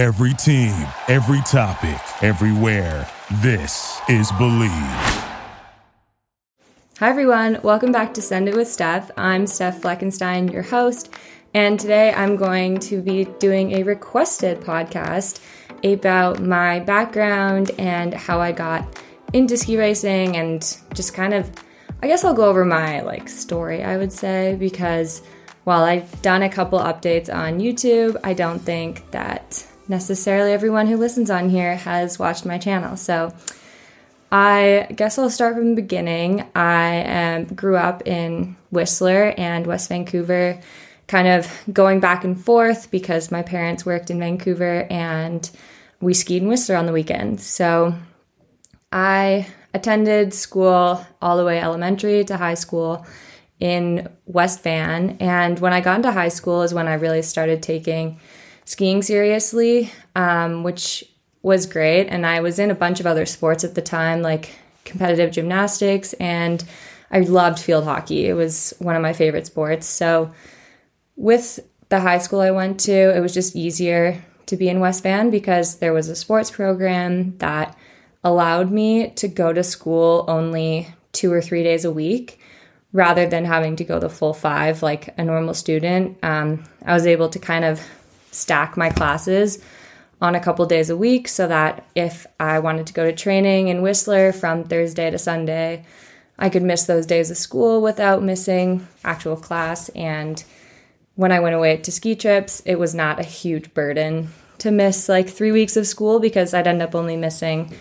Every team, every topic, everywhere. This is Believe. Hi, everyone. Welcome back to Send It with Stef. I'm Stef Fleckenstein, your host, and today I'm going to be doing a requested podcast about my background and how I got into ski racing and just kind of I guess I'll go over my like story, I would say, because while I've done a couple updates on YouTube, I don't think that necessarily everyone who listens on here has watched my channel. So I guess I'll start from the beginning. I um, grew up in Whistler and West Vancouver, kind of going back and forth because my parents worked in Vancouver and we skied in Whistler on the weekends. So I attended school all the way elementary to high school in West Van. And when I got into high school is when I really started taking skiing seriously, um, which was great. And I was in a bunch of other sports at the time, like competitive gymnastics, and I loved field hockey. It was one of my favorite sports. So with the high school I went to, it was just easier to be in West Van because there was a sports program that allowed me to go to school only two or three days a week rather than having to go the full five like a normal student. Um, I was able to kind of stack my classes on a couple days a week so that if I wanted to go to training in Whistler from Thursday to Sunday, I could miss those days of school without missing actual class. And when I went away to ski trips, it was not a huge burden to miss like three weeks of school because I'd end up only missing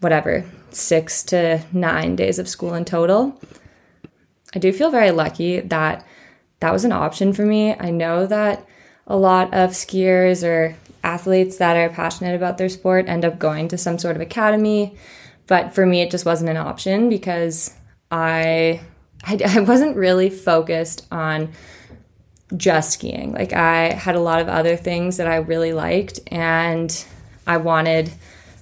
whatever, six to nine days of school in total. I do feel very lucky that that was an option for me. I know that a lot of skiers or athletes that are passionate about their sport end up going to some sort of academy, but for me, it just wasn't an option because I I, I wasn't really focused on just skiing. Like I had a lot of other things that I really liked, and I wanted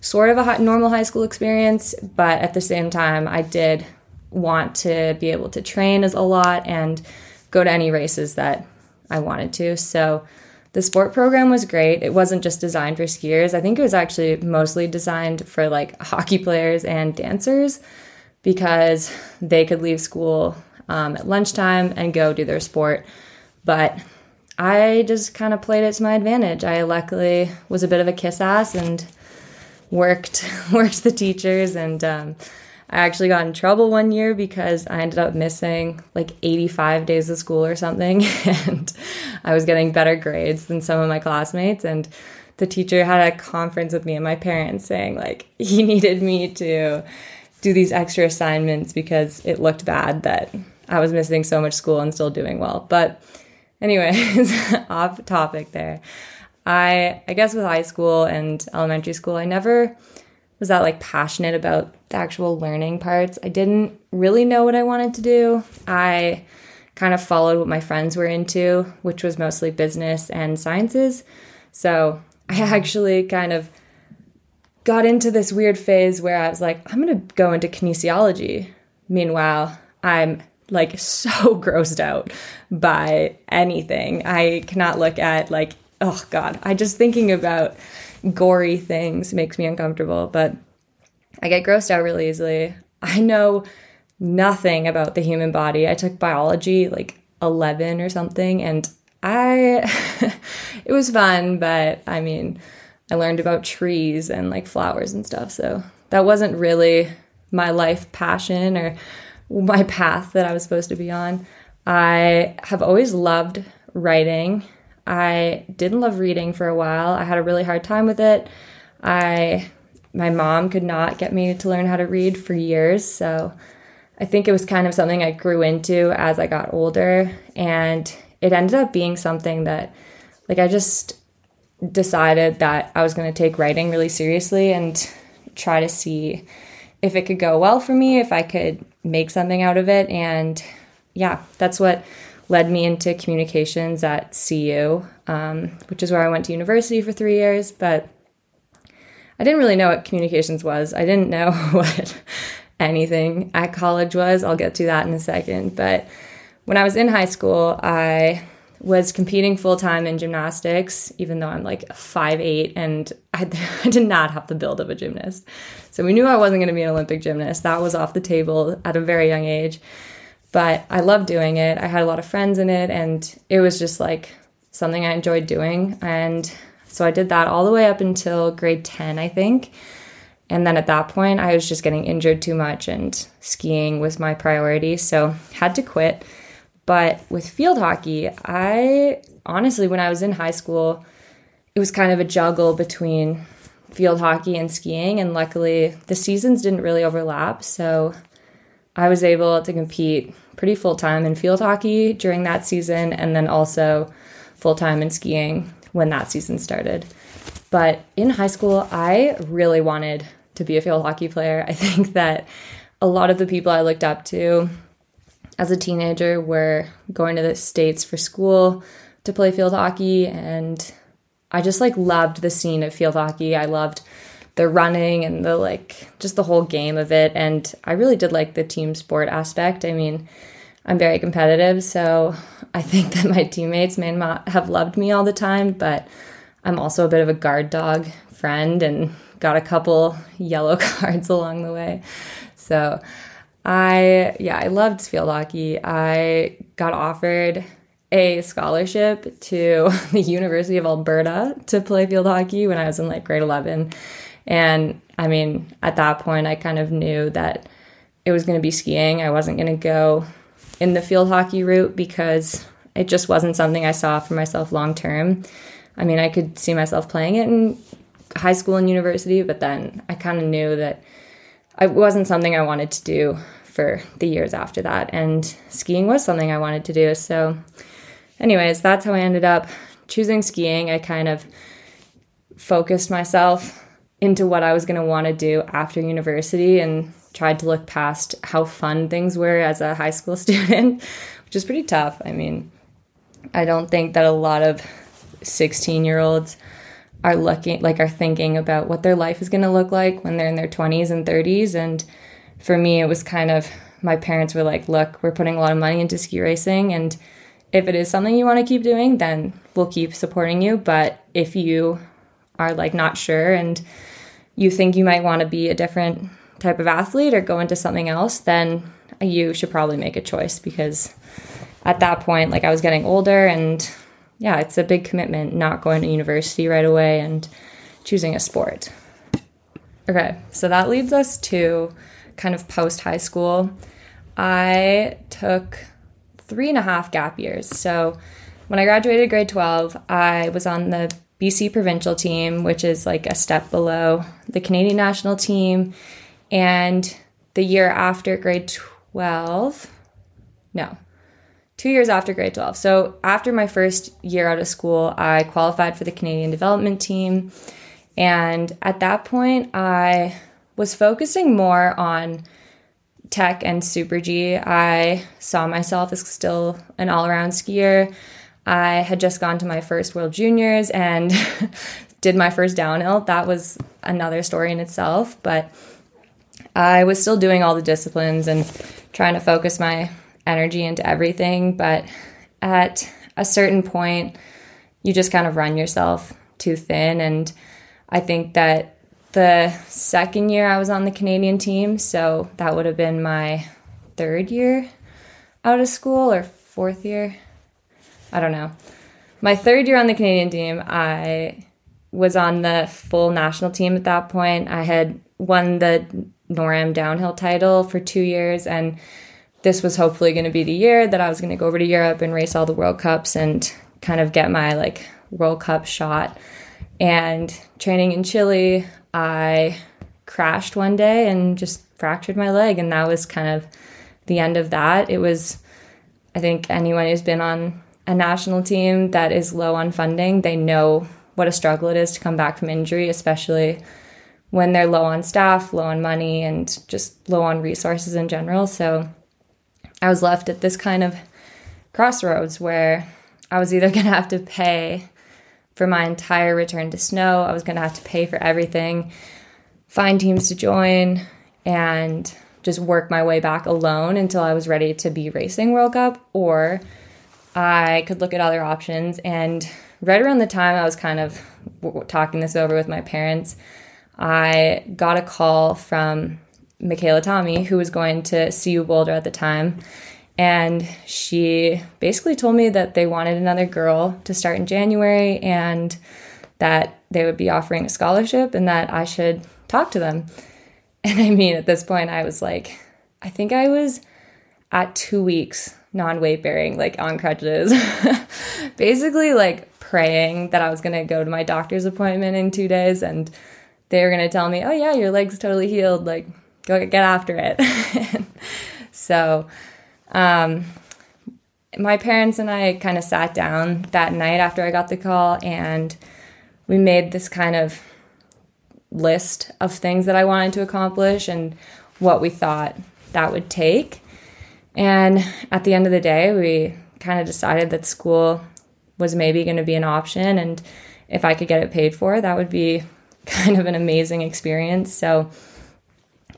sort of a normal high school experience, but at the same time, I did want to be able to train as a lot and go to any races that I wanted to. So the sport program was great. It wasn't just designed for skiers. I think it was actually mostly designed for like hockey players and dancers because they could leave school um, at lunchtime and go do their sport. But I just kind of played it to my advantage. I luckily was a bit of a kiss ass and worked worked the teachers and um, I actually got in trouble one year because I ended up missing like 85 days of school or something and I was getting better grades than some of my classmates and the teacher had a conference with me and my parents saying like he needed me to do these extra assignments because it looked bad that I was missing so much school and still doing well. But anyways, off topic there. I I guess with high school and elementary school, I never was that like passionate about the actual learning parts. I didn't really know what I wanted to do. I kind of followed what my friends were into, which was mostly business and sciences. So I actually kind of got into this weird phase where I was like, I'm going to go into kinesiology. Meanwhile, I'm like so grossed out by anything. I cannot look at like oh god, I just thinking about gory things makes me uncomfortable, but I get grossed out really easily. I know nothing about the human body. I took biology like 11 or something and I it was fun, but I mean, I learned about trees and like flowers and stuff. So that wasn't really my life passion or my path that I was supposed to be on. I have always loved writing I didn't love reading for a while. I had a really hard time with it. I my mom could not get me to learn how to read for years, so I think it was kind of something I grew into as I got older and it ended up being something that like I just decided that I was going to take writing really seriously and try to see if it could go well for me, if I could make something out of it and yeah, that's what led me into communications at CU, um, which is where I went to university for three years. But I didn't really know what communications was. I didn't know what anything at college was. I'll get to that in a second. But when I was in high school, I was competing full time in gymnastics, even though I'm like five eight and I, I, did not have the build of a gymnast. So we knew I wasn't going to be an Olympic gymnast. That was off the table at a very young age. But I loved doing it. I had a lot of friends in it, and it was just like something I enjoyed doing. And so I did that all the way up until grade 10, I think. And then at that point, I was just getting injured too much, and skiing was my priority. So had to quit. But with field hockey, I honestly, when I was in high school, it was kind of a juggle between field hockey and skiing. And luckily, the seasons didn't really overlap. So I was able to compete pretty full time in field hockey during that season, and then also full time in skiing when that season started. But in high school, I really wanted to be a field hockey player. I think that a lot of the people I looked up to as a teenager were going to the States for school to play field hockey. And I just like loved the scene of field hockey. I loved the running and the like, just the whole game of it. And I really did like the team sport aspect. I mean, I'm very competitive, so I think that my teammates may not have loved me all the time, but I'm also a bit of a guard dog friend and got a couple yellow cards along the way. So I, yeah, I loved field hockey. I got offered a scholarship to the University of Alberta to play field hockey when I was in like grade 11. And I mean, at that point, I kind of knew that it was going to be skiing. I wasn't going to go in the field hockey route because it just wasn't something I saw for myself long term. I mean, I could see myself playing it in high school and university, but then I kind of knew that it wasn't something I wanted to do for the years after that. And skiing was something I wanted to do. So, anyways, that's how I ended up choosing skiing. I kind of focused myself into what I was going to want to do after university and tried to look past how fun things were as a high school student, which is pretty tough. I mean, I don't think that a lot of 16 year olds are looking like are thinking about what their life is going to look like when they're in their 20s and 30s and for me, it was kind of my parents were like, look, we're putting a lot of money into ski racing. And if it is something you want to keep doing, then we'll keep supporting you. But if you are like not sure and you think you might want to be a different type of athlete or go into something else, then you should probably make a choice because at that point, like I was getting older and yeah, it's a big commitment not going to university right away and choosing a sport. Okay, so that leads us to kind of post high school, I took three and a half gap years. So when I graduated grade 12, I was on the BC provincial team, which is like a step below the Canadian national team. And the year after grade 12, no, two years after grade 12. So after my first year out of school, I qualified for the Canadian development team. And at that point, I was focusing more on tech and super G. I saw myself as still an all around skier. I had just gone to my first World Juniors and did my first downhill. That was another story in itself, but I was still doing all the disciplines and trying to focus my energy into everything. But at a certain point, you just kind of run yourself too thin. And I think that the second year I was on the Canadian team, so that would have been my third year out of school or fourth year. I don't know. My third year on the Canadian team, I was on the full national team at that point. I had won the NORAM downhill title for two years, and this was hopefully going to be the year that I was going to go over to Europe and race all the World Cups and kind of get my like World Cup shot. And training in Chile, I crashed one day and just fractured my leg. And that was kind of the end of that. It was, I think, anyone who's been on a national team that is low on funding, they know what a struggle it is to come back from injury, especially when they're low on staff, low on money, and just low on resources in general. So I was left at this kind of crossroads where I was either going to have to pay for my entire return to snow. I was going to have to pay for everything, find teams to join, and just work my way back alone until I was ready to be racing World Cup, or I could look at other options. And right around the time I was kind of talking this over with my parents, I got a call from Mikaela Tommy, who was going to CU Boulder at the time. And she basically told me that they wanted another girl to start in January and that they would be offering a scholarship and that I should talk to them. And I mean, at this point, I was like, I think I was at two weeks non weight bearing, like on crutches, basically like praying that I was to go to my doctor's appointment in two days and they were to tell me, oh, yeah, your leg's totally healed. Like, go get after it. so, um, my parents and I kind of sat down that night after I got the call and we made this kind of list of things that I wanted to accomplish and what we thought that would take. And at the end of the day, we kind of decided that school was maybe going to be an option. And if I could get it paid for, that would be kind of an amazing experience. So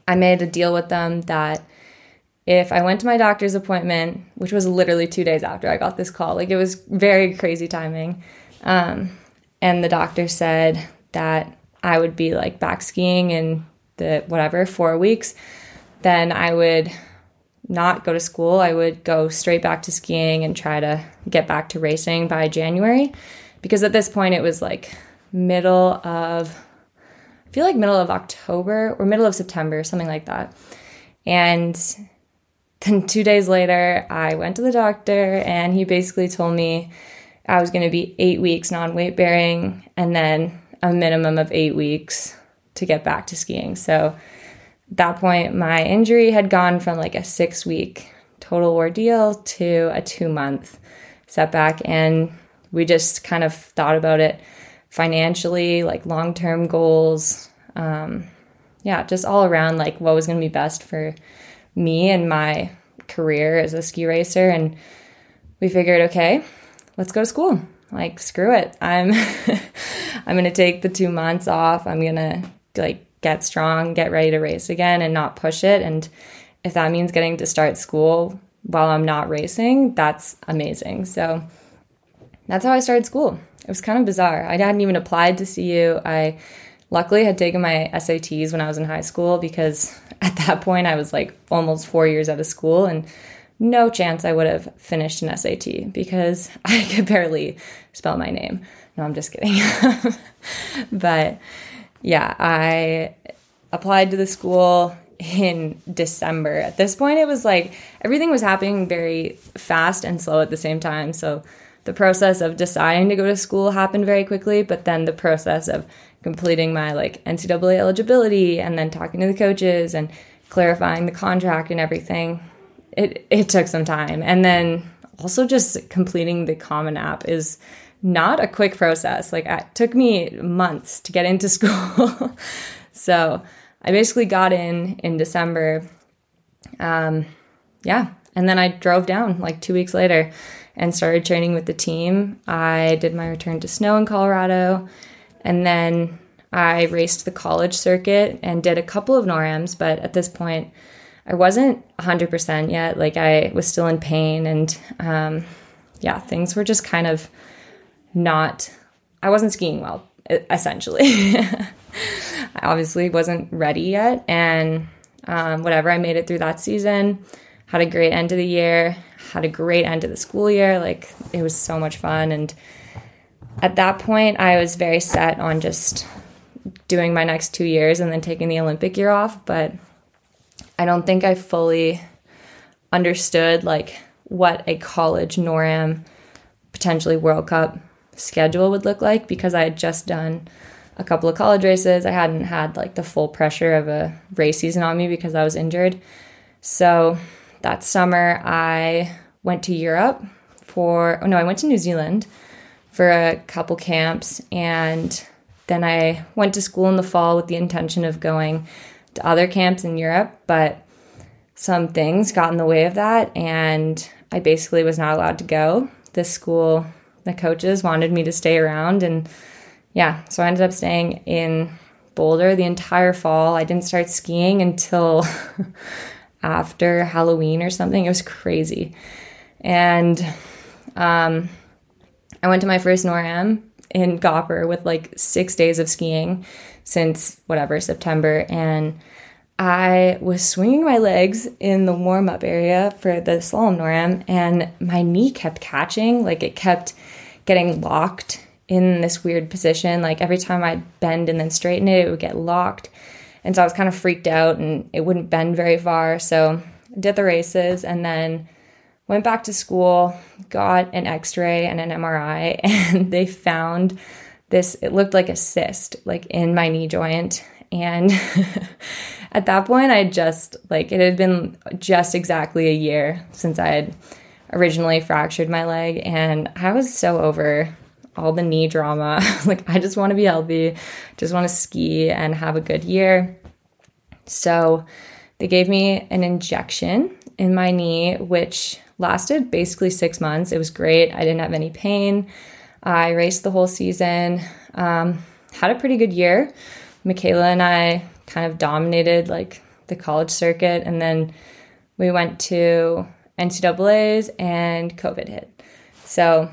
I made a deal with them that if I went to my doctor's appointment, which was literally two days after I got this call, like it was very crazy timing. Um, and the doctor said that I would be like back skiing in the whatever, four weeks, then I would not go to school. I would go straight back to skiing and try to get back to racing by January. Because at this point, it was like middle of, I feel like middle of October or middle of September, something like that. And then two days later, I went to the doctor and he basically told me I was going to be eight weeks non weight bearing and then a minimum of eight weeks to get back to skiing. So that point, my injury had gone from like a six week total ordeal to a two month setback. And we just kind of thought about it financially, like long term goals. Um, yeah, just all around like what was going to be best for me and my career as a ski racer. And we figured, okay, let's go to school. Like, screw it. I'm I'm going to take the 2 months off. I'm going to like get strong, get ready to race again and not push it and if that means getting to start school while I'm not racing, that's amazing. So that's how I started school. It was kind of bizarre. I hadn't even applied to CU. I luckily had taken my SATs when I was in high school because at that point I was like almost four years out of school and no chance I would have finished an SAT because I could barely spell my name. No, I'm just kidding. but yeah, I applied to the school in December. At this point, it was like everything was happening very fast and slow at the same time. So the process of deciding to go to school happened very quickly, but then the process of completing my like NCAA eligibility and then talking to the coaches and clarifying the contract and everything, it it took some time. And then also just completing the Common App is not a quick process. Like it took me months to get into school. so I basically got in in December. Um, yeah, and then I drove down like two weeks later and started training with the team. I did my return to snow in Colorado, and then I raced the college circuit and did a couple of NORAMs. But at this point, I wasn't 100% yet. Like I was still in pain, and um, yeah, things were just kind of not, I wasn't skiing well, essentially. I obviously wasn't ready yet. And um, whatever, I made it through that season, had a great end of the year, had a great end of the school year. Like, it was so much fun. And at that point, I was very set on just doing my next two years and then taking the Olympic year off. But I don't think I fully understood like what a college NORAM potentially World Cup schedule would look like because I had just done a couple of college races. I hadn't had like the full pressure of a race season on me because I was injured. So that summer, I went to Europe for, oh no, I went to New Zealand for a couple camps. And then I went to school in the fall with the intention of going to other camps in Europe. But some things got in the way of that. And I basically was not allowed to go. This school the coaches wanted me to stay around and yeah, so I ended up staying in Boulder the entire fall. I didn't start skiing until after Halloween or something. It was crazy. And Um, I went to my first NORAM in Gopher with like six days of skiing since whatever September, and I was swinging my legs in the warm up area for the slalom NORAM, and my knee kept catching, like it kept getting locked in this weird position. Like every time I'd bend and then straighten it, it would get locked. And so I was kind of freaked out and it wouldn't bend very far. So I did the races and then went back to school, got an x ray and an MRI, and they found this, it looked like a cyst, like in my knee joint. And at that point, I just, like, it had been just exactly a year since I had originally fractured my leg. And I was so over all the knee drama. like, I just want to be healthy, just want to ski and have a good year. So, they gave me an injection in my knee, which lasted basically six months. It was great. I didn't have any pain. I raced the whole season, um, had a pretty good year. Mikaela and I kind of dominated like the college circuit, and then we went to NCAA's and COVID hit. So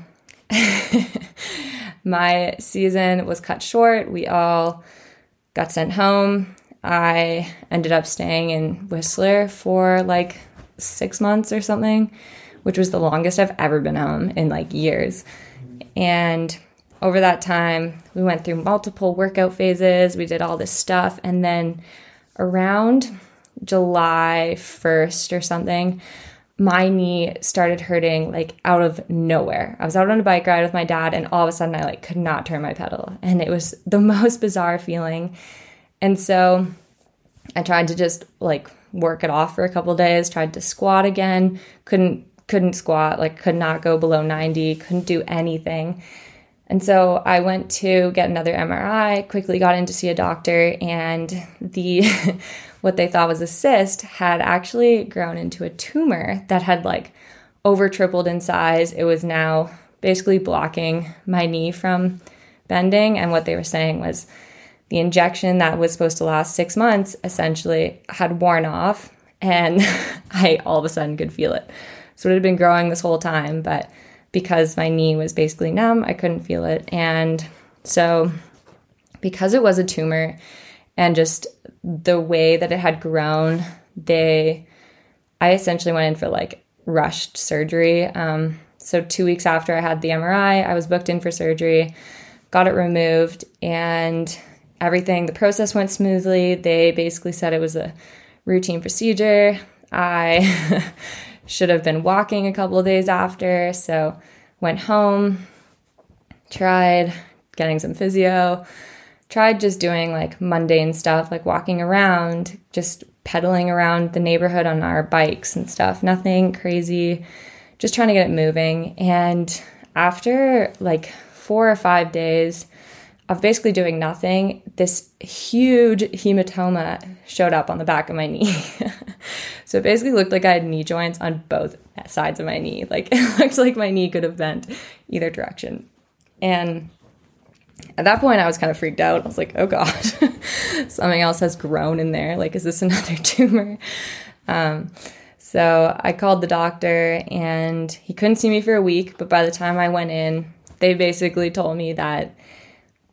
my season was cut short. We all got sent home. I ended up staying in Whistler for like six months or something, which was the longest I've ever been home in like years. And over that time, we went through multiple workout phases. We did all this stuff. And then around July 1st or something, my knee started hurting like out of nowhere. I was out on a bike ride with my dad and all of a sudden I like could not turn my pedal and it was the most bizarre feeling. And so I tried to just like work it off for a couple days, tried to squat again, couldn't couldn't squat, like could not go below 90, couldn't do anything. And so I went to get another MRI, quickly got in to see a doctor, and the what they thought was a cyst had actually grown into a tumor that had like over tripled in size. It was now basically blocking my knee from bending. And what they were saying was the injection that was supposed to last six months essentially had worn off, and I all of a sudden could feel it. So it had been growing this whole time, but because my knee was basically numb, I couldn't feel it. And so, because it was a tumor and just the way that it had grown, they, I essentially went in for like rushed surgery. Um, so, two weeks after I had the MRI, I was booked in for surgery, got it removed, and everything, the process went smoothly. They basically said it was a routine procedure. I should have been walking a couple of days after, so went home, tried getting some physio, tried just doing like mundane stuff like walking around, just pedaling around the neighborhood on our bikes and stuff. Nothing crazy, just trying to get it moving. And after like four or five days, of basically doing nothing, this huge hematoma showed up on the back of my knee. so it basically looked like I had knee joints on both sides of my knee. Like it looked like my knee could have bent either direction. And at that point, I was kind of freaked out. I was like, oh God, something else has grown in there. Like, is this another tumor? Um, so I called the doctor and he couldn't see me for a week. But by the time I went in, they basically told me that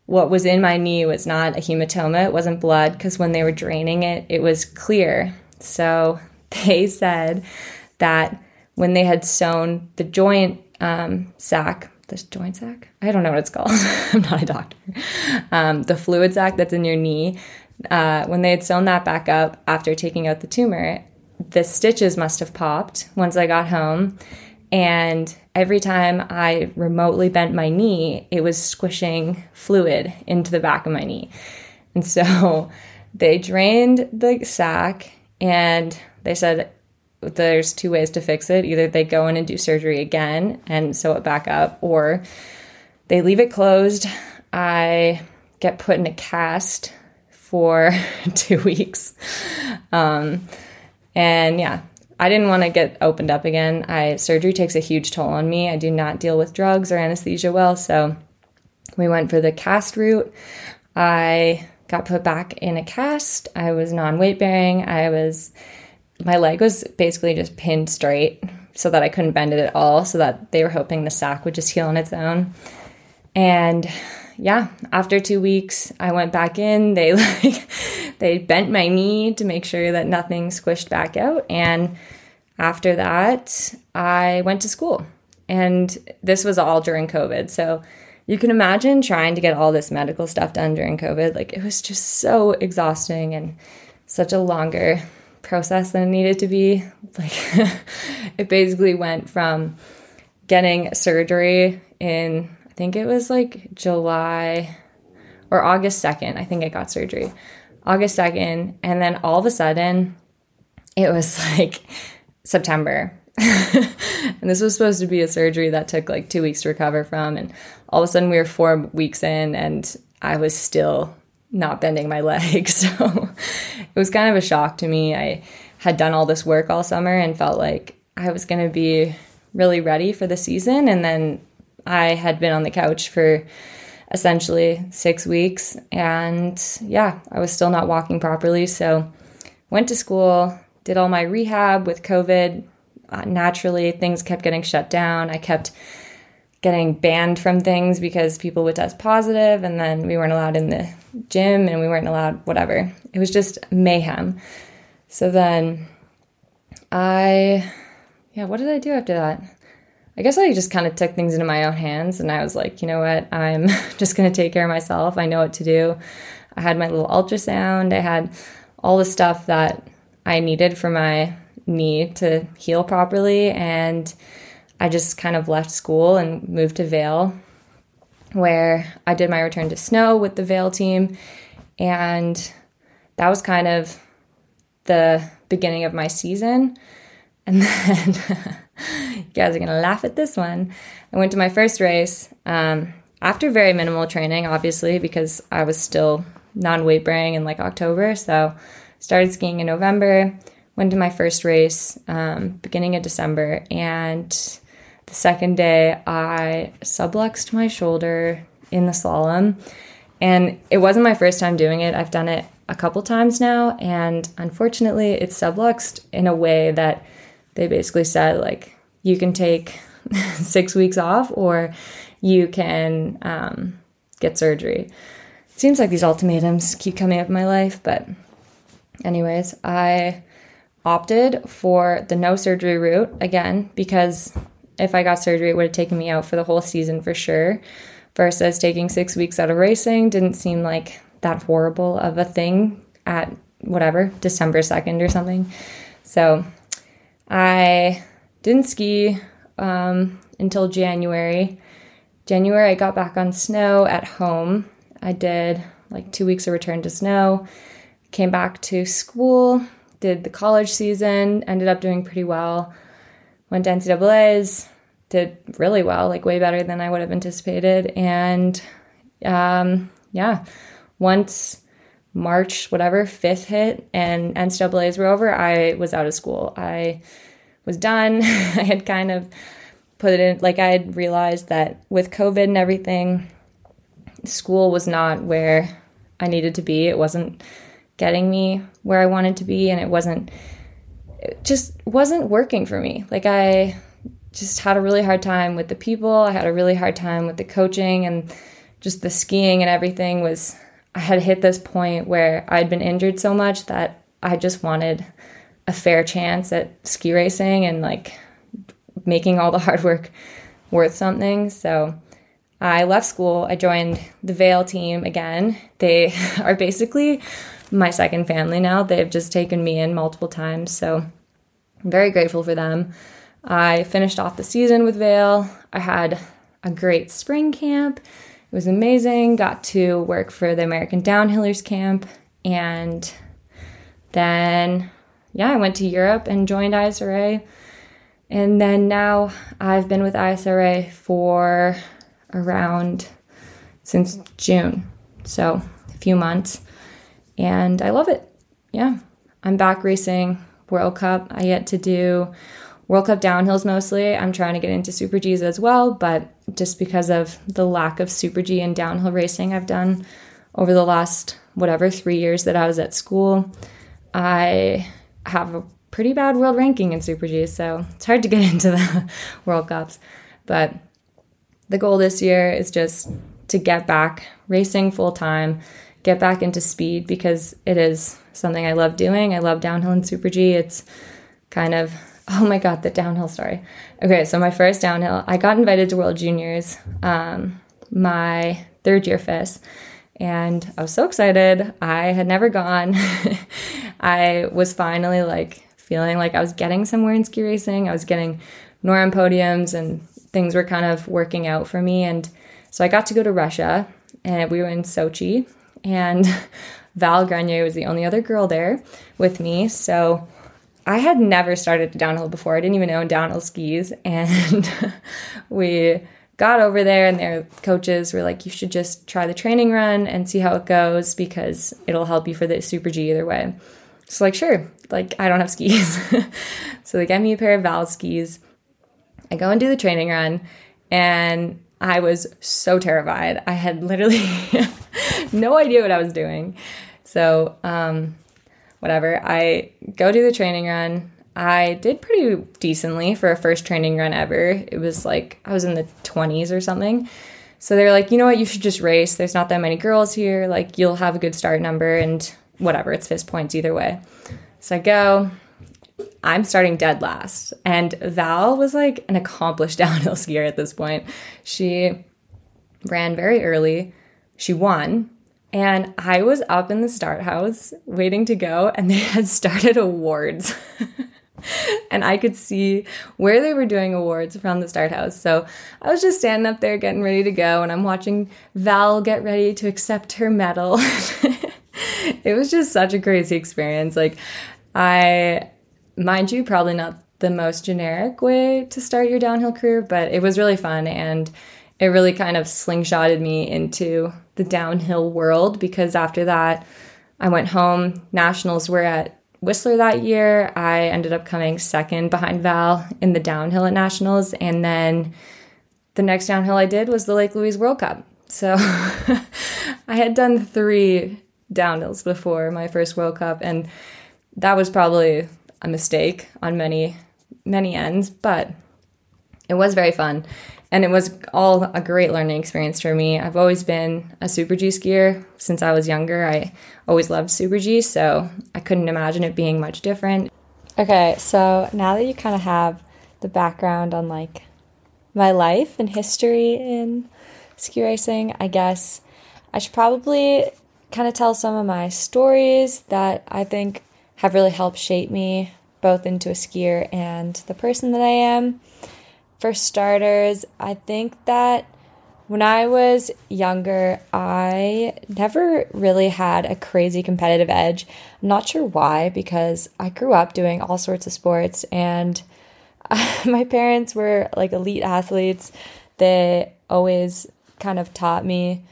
what was in my knee was not a hematoma, it wasn't blood, because when they were draining it, it was clear. So they said that when they had sewn the joint um, sac, this joint sac, I don't know what it's called, I'm not a doctor, um, the fluid sac that's in your knee, uh, when they had sewn that back up after taking out the tumor, the stitches must have popped once I got home. And every time I remotely bent my knee, it was squishing fluid into the back of my knee. And so they drained the sac and they said there's two ways to fix it. Either they go in and do surgery again and sew it back up, or they leave it closed. I get put in a cast for two weeks. Um, and yeah, I didn't want to get opened up again. I surgery takes a huge toll on me. I do not deal with drugs or anesthesia well, so we went for the cast route. I got put back in a cast. I was non weight bearing. I was my leg was basically just pinned straight so that I couldn't bend it at all, so that they were hoping the sack would just heal on its own. And yeah, after two weeks, I went back in. They like they bent my knee to make sure that nothing squished back out. And after that, I went to school. And this was all during COVID. So you can imagine trying to get all this medical stuff done during COVID. Like it was just so exhausting and such a longer process than it needed to be. Like it basically went from getting surgery in I think it was like July or August 2nd. I think I got surgery. August 2nd. And then all of a sudden, it was like September. and this was supposed to be a surgery that took like two weeks to recover from. And all of a sudden, we were four weeks in, and I was still not bending my leg. So it was kind of a shock to me. I had done all this work all summer and felt like I was going to be really ready for the season. And then I had been on the couch for essentially six weeks. And yeah, I was still not walking properly. So went to school, did all my rehab with COVID. Uh, naturally, things kept getting shut down. I kept getting banned from things because people would test positive and then we weren't allowed in the gym and we weren't allowed whatever. It was just mayhem. So then I yeah, what did I do after that? I guess I just kind of took things into my own hands and I was like, you know what? I'm just going to take care of myself. I know what to do. I had my little ultrasound. I had all the stuff that I needed for my knee to heal properly. And I just kind of left school and moved to Vail, where I did my return to snow with the Vail team. And that was kind of the beginning of my season. And then you guys are gonna laugh at this one. I went to my first race um, after very minimal training, obviously, because I was still non weight bearing in like October. So started skiing in November. Went to my first race um, beginning of December, and the second day I subluxed my shoulder in the slalom. And it wasn't my first time doing it. I've done it a couple times now, and unfortunately, it's subluxed in a way that they basically said like you can take six weeks off or you can um, get surgery. It seems like these ultimatums keep coming up in my life, but anyways, I opted for the no surgery route again because if I got surgery, it would have taken me out for the whole season for sure. Versus taking six weeks out of racing didn't seem like that horrible of a thing at whatever, December 2nd or something. So I didn't ski um, until January. January, I got back on snow at home. I did like two weeks of return to snow, came back to school, did the college season, ended up doing pretty well. Went to NCAA's, did really well, like way better than I would have anticipated. And um, yeah, once March, whatever, 5th hit and NCAAs were over, I was out of school. I was done. I had kind of put it in, like, I had realized that with COVID and everything, school was not where I needed to be. It wasn't getting me where I wanted to be, and it wasn't, it just wasn't working for me. Like, I just had a really hard time with the people, I had a really hard time with the coaching, and just the skiing and everything was I had hit this point where I'd been injured so much that I just wanted a fair chance at ski racing and like making all the hard work worth something. So I left school. I joined the Vail team again. They are basically my second family now. They've just taken me in multiple times. So I'm very grateful for them. I finished off the season with Vail. I had a great spring camp it was amazing. Got to work for the American Downhillers camp. And then, yeah, I went to Europe and joined ISRA. And then now I've been with ISRA for around since June. So a few months. And I love it. Yeah. I'm back racing World Cup. I get to do World Cup downhills mostly. I'm trying to get into Super Gs as well, but just because of the lack of Super G and downhill racing I've done over the last whatever three years that I was at school, I have a pretty bad world ranking in Super G, so it's hard to get into the World Cups. But the goal this year is just to get back racing full time, get back into speed because it is something I love doing. I love downhill and Super G. It's kind of, oh my God, the downhill story. Okay, so my first downhill, I got invited to World Juniors um, my third year FIS. And I was so excited. I had never gone. I was finally like feeling like I was getting somewhere in ski racing. I was getting NORAM podiums and things were kind of working out for me. And so I got to go to Russia and we were in Sochi. And Val Grenier was the only other girl there with me. So I had never started a downhill before. I didn't even own downhill skis. And we got over there, and their coaches were like, You should just try the training run and see how it goes because it'll help you for the Super G either way. So, like, sure, like, I don't have skis. so they get me a pair of Val skis. I go and do the training run, and I was so terrified. I had literally no idea what I was doing. So, um, whatever. I go do the training run. I did pretty decently for a first training run ever. It was like I was in the 20s or something. So they're like, you know what, you should just race. There's not that many girls here. Like, you'll have a good start number and whatever, it's FIS points either way. So I go, I'm starting dead last. And Val was like an accomplished downhill skier at this point. She ran very early, she won, and I was up in the start house waiting to go, and they had started awards. and I could see where they were doing awards from the start house. So I was just standing up there getting ready to go, and I'm watching Val get ready to accept her medal. it was just such a crazy experience. Like, I, mind you, probably not the most generic way to start your downhill career, but it was really fun and it really kind of slingshotted me into the downhill world because after that, I went home. Nationals were at Whistler that year. I ended up coming second behind Val in the downhill at Nationals. And then the next downhill I did was the Lake Louise World Cup. So I had done three downhills before my first World Cup. And that was probably a mistake on many, many ends, but it was very fun and it was all a great learning experience for me. I've always been a Super G skier since I was younger. I always loved Super G, so I couldn't imagine it being much different. Okay, so now that you kind of have the background on like my life and history in ski racing, I guess I should probably kind of tell some of my stories that I think have really helped shape me both into a skier and the person that I am. For starters, I think that when I was younger, I never really had a crazy competitive edge. I'm not sure why, because I grew up doing all sorts of sports, and my parents were like elite athletes. They always kind of taught me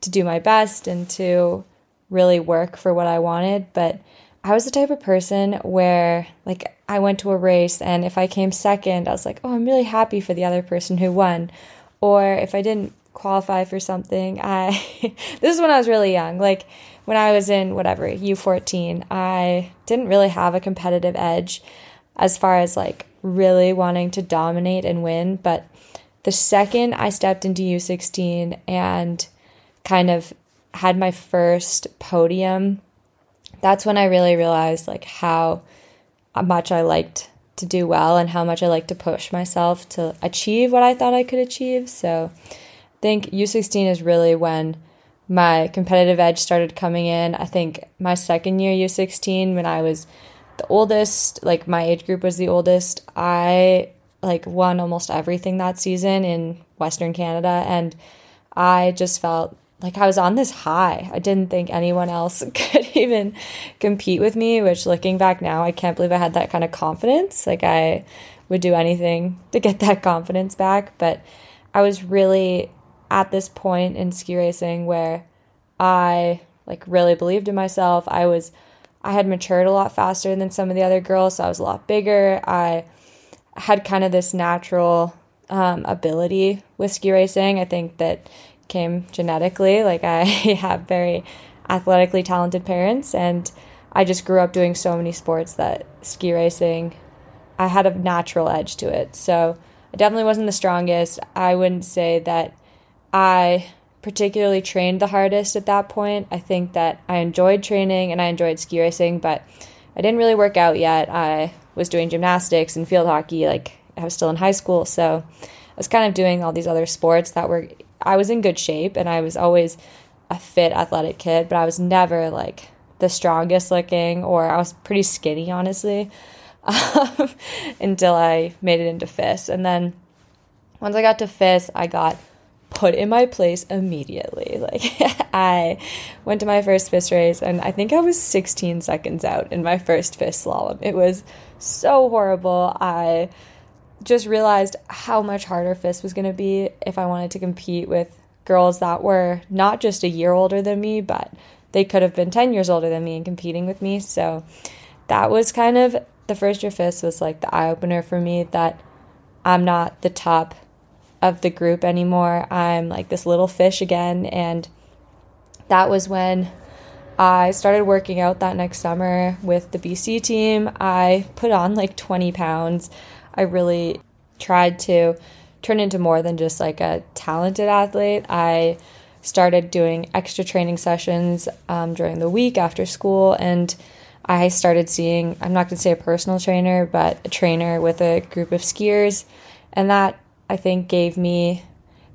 to do my best and to really work for what I wanted. But I was the type of person where, like, I went to a race and if I came second, I was like, oh, I'm really happy for the other person who won. Or if I didn't qualify for something, I, this is when I was really young. Like, when I was in whatever, U14, I didn't really have a competitive edge as far as like really wanting to dominate and win. But the second I stepped into U16 and kind of had my first podium that's when I really realized like how Uh, much I liked to do well and how much I like to push myself to achieve what I thought I could achieve. So I think U16 is really when my competitive edge started coming in. I think my second year U16 when I was the oldest, like my age group was the oldest, I like won almost everything that season in Western Canada and I just felt like I was on this high. I didn't think anyone else could even compete with me, which looking back now, I can't believe I had that kind of confidence. Like I would do anything to get that confidence back, but I was really at this point in ski racing where I like really believed in myself. I was I had matured a lot faster than some of the other girls, so I was a lot bigger. I had kind of this natural um, ability with ski racing. I think that came genetically. Like I have very athletically talented parents and I just grew up doing so many sports that ski racing, I had a natural edge to it. So I definitely wasn't the strongest. I wouldn't say that I particularly trained the hardest at that point. I think that I enjoyed training and I enjoyed ski racing, but I didn't really work out yet. I was doing gymnastics and field hockey, like I was still in high school. So I was kind of doing all these other sports that were, I was in good shape and I was always a fit, athletic kid, but I was never like the strongest looking or I was pretty skinny, honestly, um, until I made it into FIS. And then once I got to FIS, I got put in my place immediately. Like I went to my first FIS race and I think I was 16 seconds out in my first FIS slalom. It was so horrible. I just realized how much harder FIS was going to be if I wanted to compete with girls that were not just a year older than me, but they could have been 10 years older than me and competing with me. So that was kind of the first year FIS was like the eye opener for me that I'm not the top of the group anymore. I'm like this little fish again. And that was when I started working out that next summer with the BC team. I put on like 20 pounds. I really tried to turn into more than just like a talented athlete. I started doing extra training sessions um, during the week after school and I started seeing, I'm not going to say a personal trainer, but a trainer with a group of skiers. And that I think gave me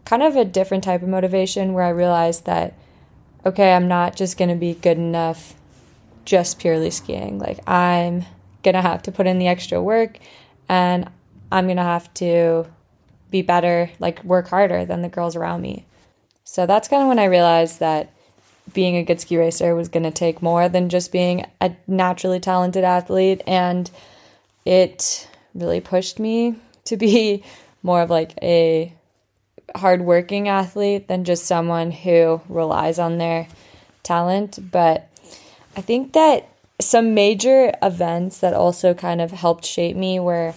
kind of a different type of motivation where I realized that, okay, I'm not just going to be good enough just purely skiing. Like, I'm going to have to put in the extra work and I'm going to have to be better, like, work harder than the girls around me. So that's kind of when I realized that being a good ski racer was going to take more than just being a naturally talented athlete. And it really pushed me to be more of like a hardworking athlete than just someone who relies on their talent. But I think that some major events that also kind of helped shape me were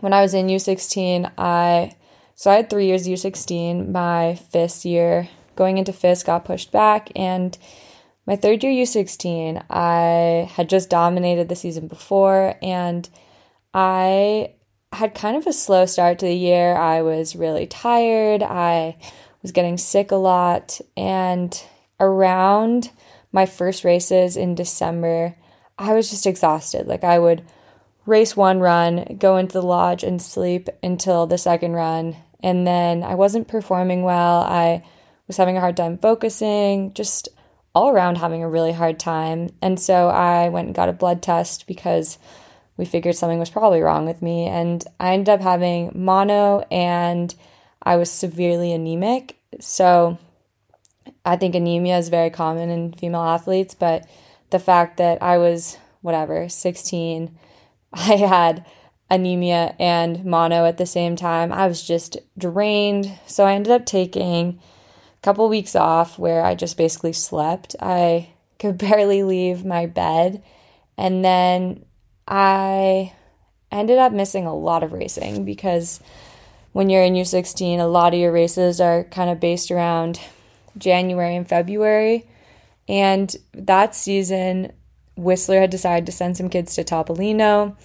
when I was in U16, I so I had three years U16. My fifth year going into FIS got pushed back and my third year U16, I had just dominated the season before and I had kind of a slow start to the year. I was really tired. I was getting sick a lot. And around my first races in December, I was just exhausted. Like I would race one run, go into the lodge and sleep until the second run. And then I wasn't performing well. I was having a hard time focusing, just all around having a really hard time. And so I went and got a blood test because we figured something was probably wrong with me. And I ended up having mono and I was severely anemic. So I think anemia is very common in female athletes, but the fact that I was, whatever, 16, I had anemia and mono at the same time, I was just drained. So I ended up taking a couple weeks off where I just basically slept. I could barely leave my bed. And then I ended up missing a lot of racing because when you're in U16, a lot of your races are kind of based around January and February. And that season, Whistler had decided to send some kids to Topolino.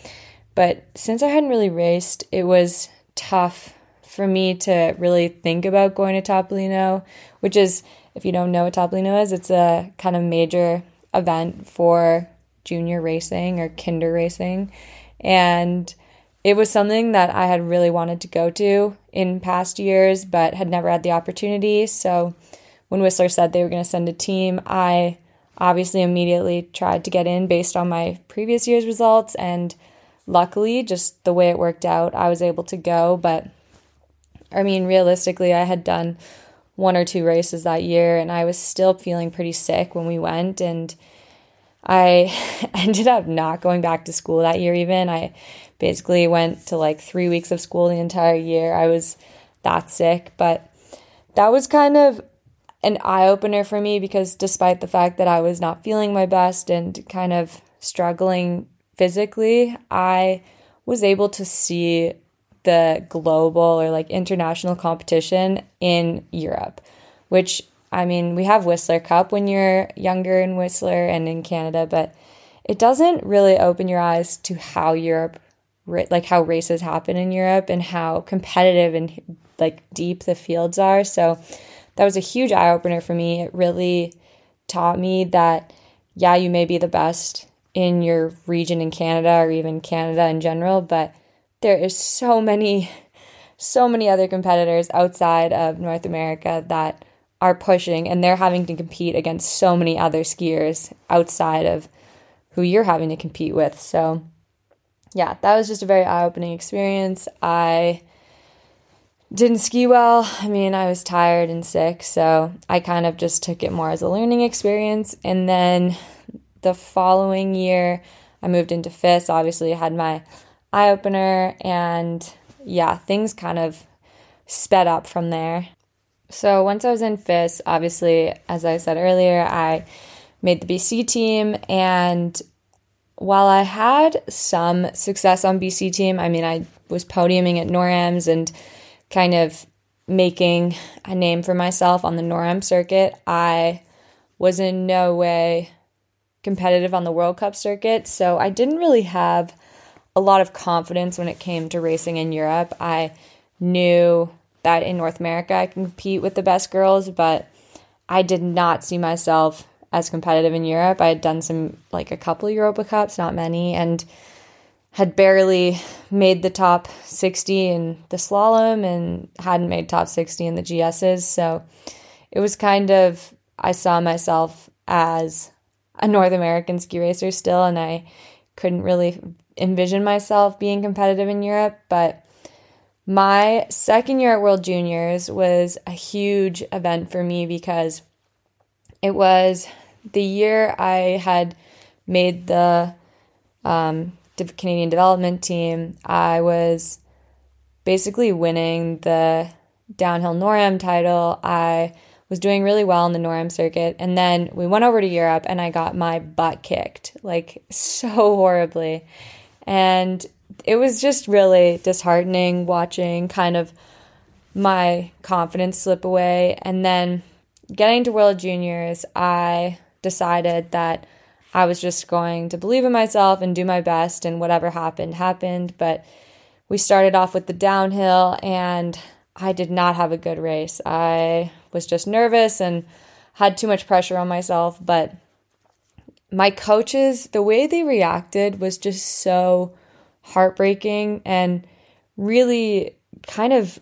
But since I hadn't really raced, it was tough for me to really think about going to Topolino, which is, if you don't know what Topolino is, it's a kind of major event for junior racing or kinder racing. And it was something that I had really wanted to go to in past years, but had never had the opportunity. So when Whistler said they were going to send a team, I obviously immediately tried to get in based on my previous year's results. And luckily, just the way it worked out, I was able to go. But I mean, realistically, I had done one or two races that year and I was still feeling pretty sick when we went. And I ended up not going back to school that year, even. I basically went to like three weeks of school the entire year. I was that sick, but that was kind of an eye opener for me because despite the fact that I was not feeling my best and kind of struggling physically, I was able to see the global or like international competition in Europe, which I mean, we have Whistler Cup when you're younger in Whistler and in Canada, but it doesn't really open your eyes to how Europe, like how races happen in Europe and how competitive and like deep the fields are. So that was a huge eye opener for me. It really taught me that, yeah, you may be the best in your region in Canada or even Canada in general, but there is so many, so many other competitors outside of North America that are pushing and they're having to compete against so many other skiers outside of who you're having to compete with. So, yeah, that was just a very eye opening experience. I didn't ski well. I mean, I was tired and sick, so I kind of just took it more as a learning experience. And then the following year, I moved into FIS. Obviously, I had my eye opener, and yeah, things kind of sped up from there. So once I was in FIS, obviously, as I said earlier, I made the BC team. And while I had some success on BC team, I mean, I was podiuming at NORAMs and kind of making a name for myself on the NORAM circuit. I was in no way competitive on the World Cup circuit, so I didn't really have a lot of confidence when it came to racing in Europe. I knew that in North America I can compete with the best girls, but I did not see myself as competitive in Europe. I had done some, like a couple Europa Cups, not many, and had barely made the top 60 in the slalom and hadn't made top 60 in the GSs. So it was kind of, I saw myself as a North American ski racer still, and I couldn't really envision myself being competitive in Europe. But my second year at World Juniors was a huge event for me because it was the year I had made the um, Canadian development team. I was basically winning the downhill NORAM title. I was doing really well in the NORAM circuit. And then we went over to Europe and I got my butt kicked, like so horribly. And it was just really disheartening watching kind of my confidence slip away. And then getting to World Juniors, I decided that I was just going to believe in myself and do my best, and whatever happened, happened. But we started off with the downhill, and I did not have a good race. I was just nervous and had too much pressure on myself. But my coaches, the way they reacted was just so heartbreaking and really kind of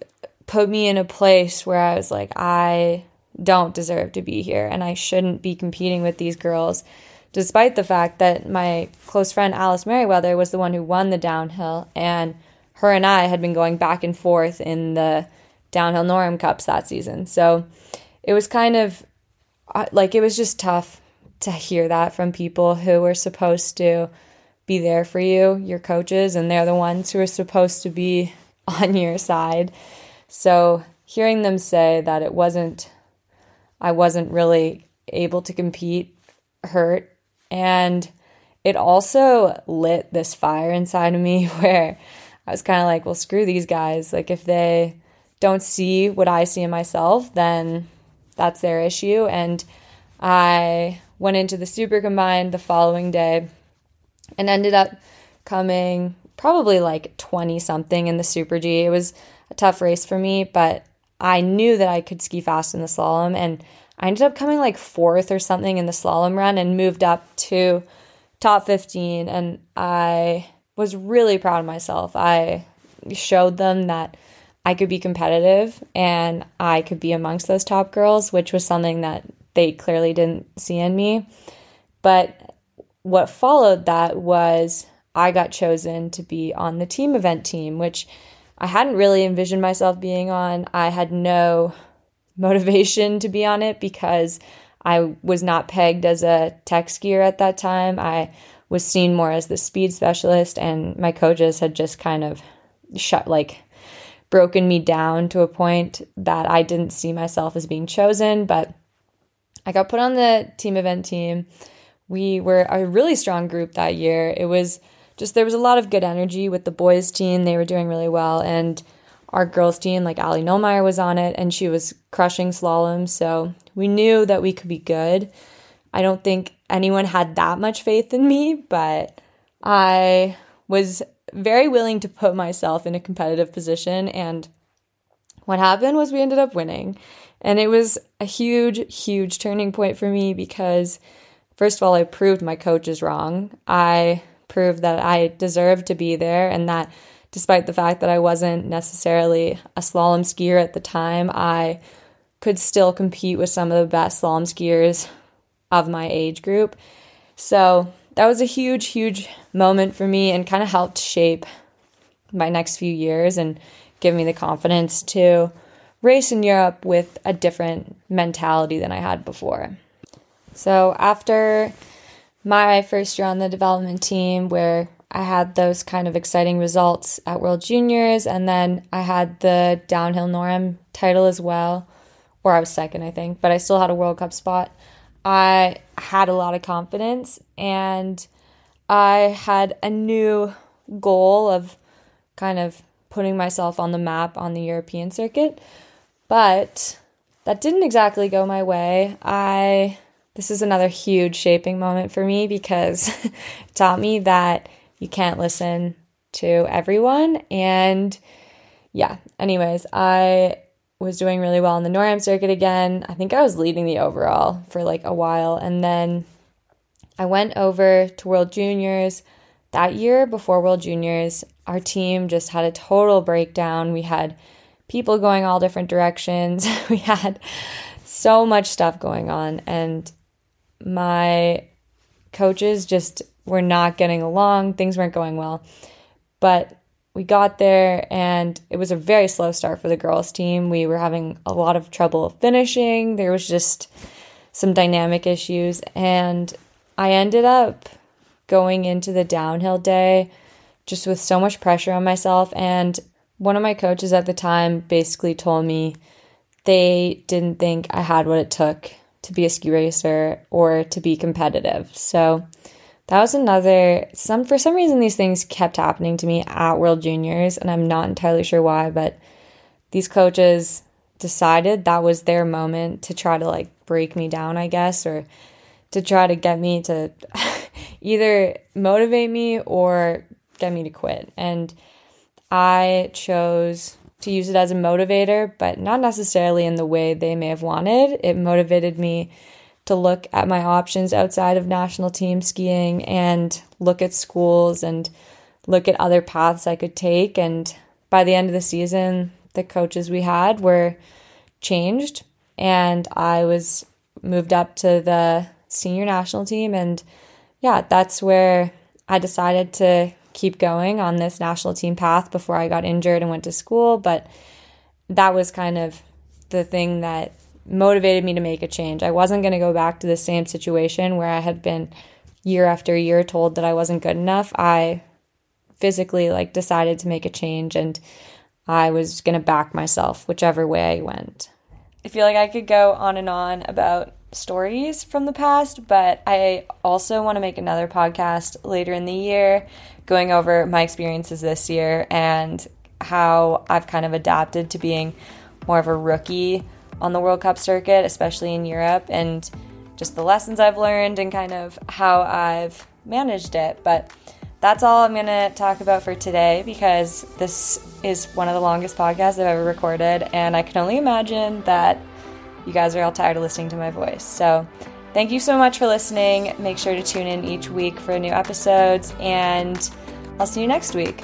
put me in a place where I was like, I don't deserve to be here and I shouldn't be competing with these girls, despite the fact that my close friend Alice Merryweather was the one who won the downhill and her and I had been going back and forth in the downhill NORAM Cups that season. So it was kind of uh, like it was just tough to hear that from people who were supposed to be there for you, your coaches, and they're the ones who are supposed to be on your side. So hearing them say that it wasn't, I wasn't really able to compete hurt. And it also lit this fire inside of me where I was kind of like, well, screw these guys. Like, if they don't see what I see in myself, then that's their issue. And I went into the super combined the following day and ended up coming probably like 20 something in the super G. It was a tough race for me, but I knew that I could ski fast in the slalom and I ended up coming like fourth or something in the slalom run and moved up to top 15 and I was really proud of myself. I showed them that I could be competitive and I could be amongst those top girls, which was something that they clearly didn't see in me. But what followed that was I got chosen to be on the team event team, which I hadn't really envisioned myself being on. I had no motivation to be on it because I was not pegged as a tech skier at that time. I was seen more as the speed specialist, and my coaches had just kind of shut like broken me down to a point that I didn't see myself as being chosen. But I got put on the team event team. We were a really strong group that year. It was just, there was a lot of good energy with the boys' team. They were doing really well. And our girls' team, like Ali Nullmeyer, was on it and she was crushing slalom. So we knew that we could be good. I don't think anyone had that much faith in me, but I was very willing to put myself in a competitive position. And what happened was we ended up winning. And it was a huge, huge turning point for me because, first of all, I proved my coaches wrong. I proved that I deserved to be there and that despite the fact that I wasn't necessarily a slalom skier at the time, I could still compete with some of the best slalom skiers of my age group. So that was a huge, huge moment for me and kind of helped shape my next few years and give me the confidence to race in Europe with a different mentality than I had before. So after my first year on the development team, where I had those kind of exciting results at World Juniors, and then I had the downhill NORAM title as well, or I was second, I think, but I still had a World Cup spot. I had a lot of confidence and I had a new goal of kind of putting myself on the map on the European circuit. But that didn't exactly go my way. I this is another huge shaping moment for me because it taught me that you can't listen to everyone and yeah, anyways, I was doing really well in the NORAM circuit again. I think I was leading the overall for like a while. And then I went over to World Juniors. That year before World Juniors, our team just had a total breakdown. We had people going all different directions. we had so much stuff going on. And my coaches just were not getting along. Things weren't going well. But we got there and it was a very slow start for the girls team. We were having a lot of trouble finishing. There was just some dynamic issues and I ended up going into the downhill day just with so much pressure on myself and one of my coaches at the time basically told me they didn't think I had what it took to be a ski racer or to be competitive. So that was another some for some reason these things kept happening to me at World Juniors and I'm not entirely sure why, but these coaches decided that was their moment to try to like break me down, I guess, or to try to get me to either motivate me or get me to quit. And I chose to use it as a motivator, but not necessarily in the way they may have wanted. It motivated me to look at my options outside of national team skiing and look at schools and look at other paths I could take. And by the end of the season, the coaches we had were changed, and I was moved up to the senior national team. And yeah, that's where I decided to keep going on this national team path before I got injured and went to school. But that was kind of the thing that motivated me to make a change. I wasn't going to go back to the same situation where I had been year after year told that I wasn't good enough. I physically like decided to make a change and I was going to back myself whichever way I went. I feel like I could go on and on about stories from the past, but I also want to make another podcast later in the year going over my experiences this year and how I've kind of adapted to being more of a rookie on the World Cup circuit, especially in Europe, and just the lessons I've learned and kind of how I've managed it. But that's all I'm going to talk about for today because this is one of the longest podcasts I've ever recorded, and I can only imagine that you guys are all tired of listening to my voice. So, thank you so much for listening. Make sure to tune in each week for new episodes, and I'll see you next week.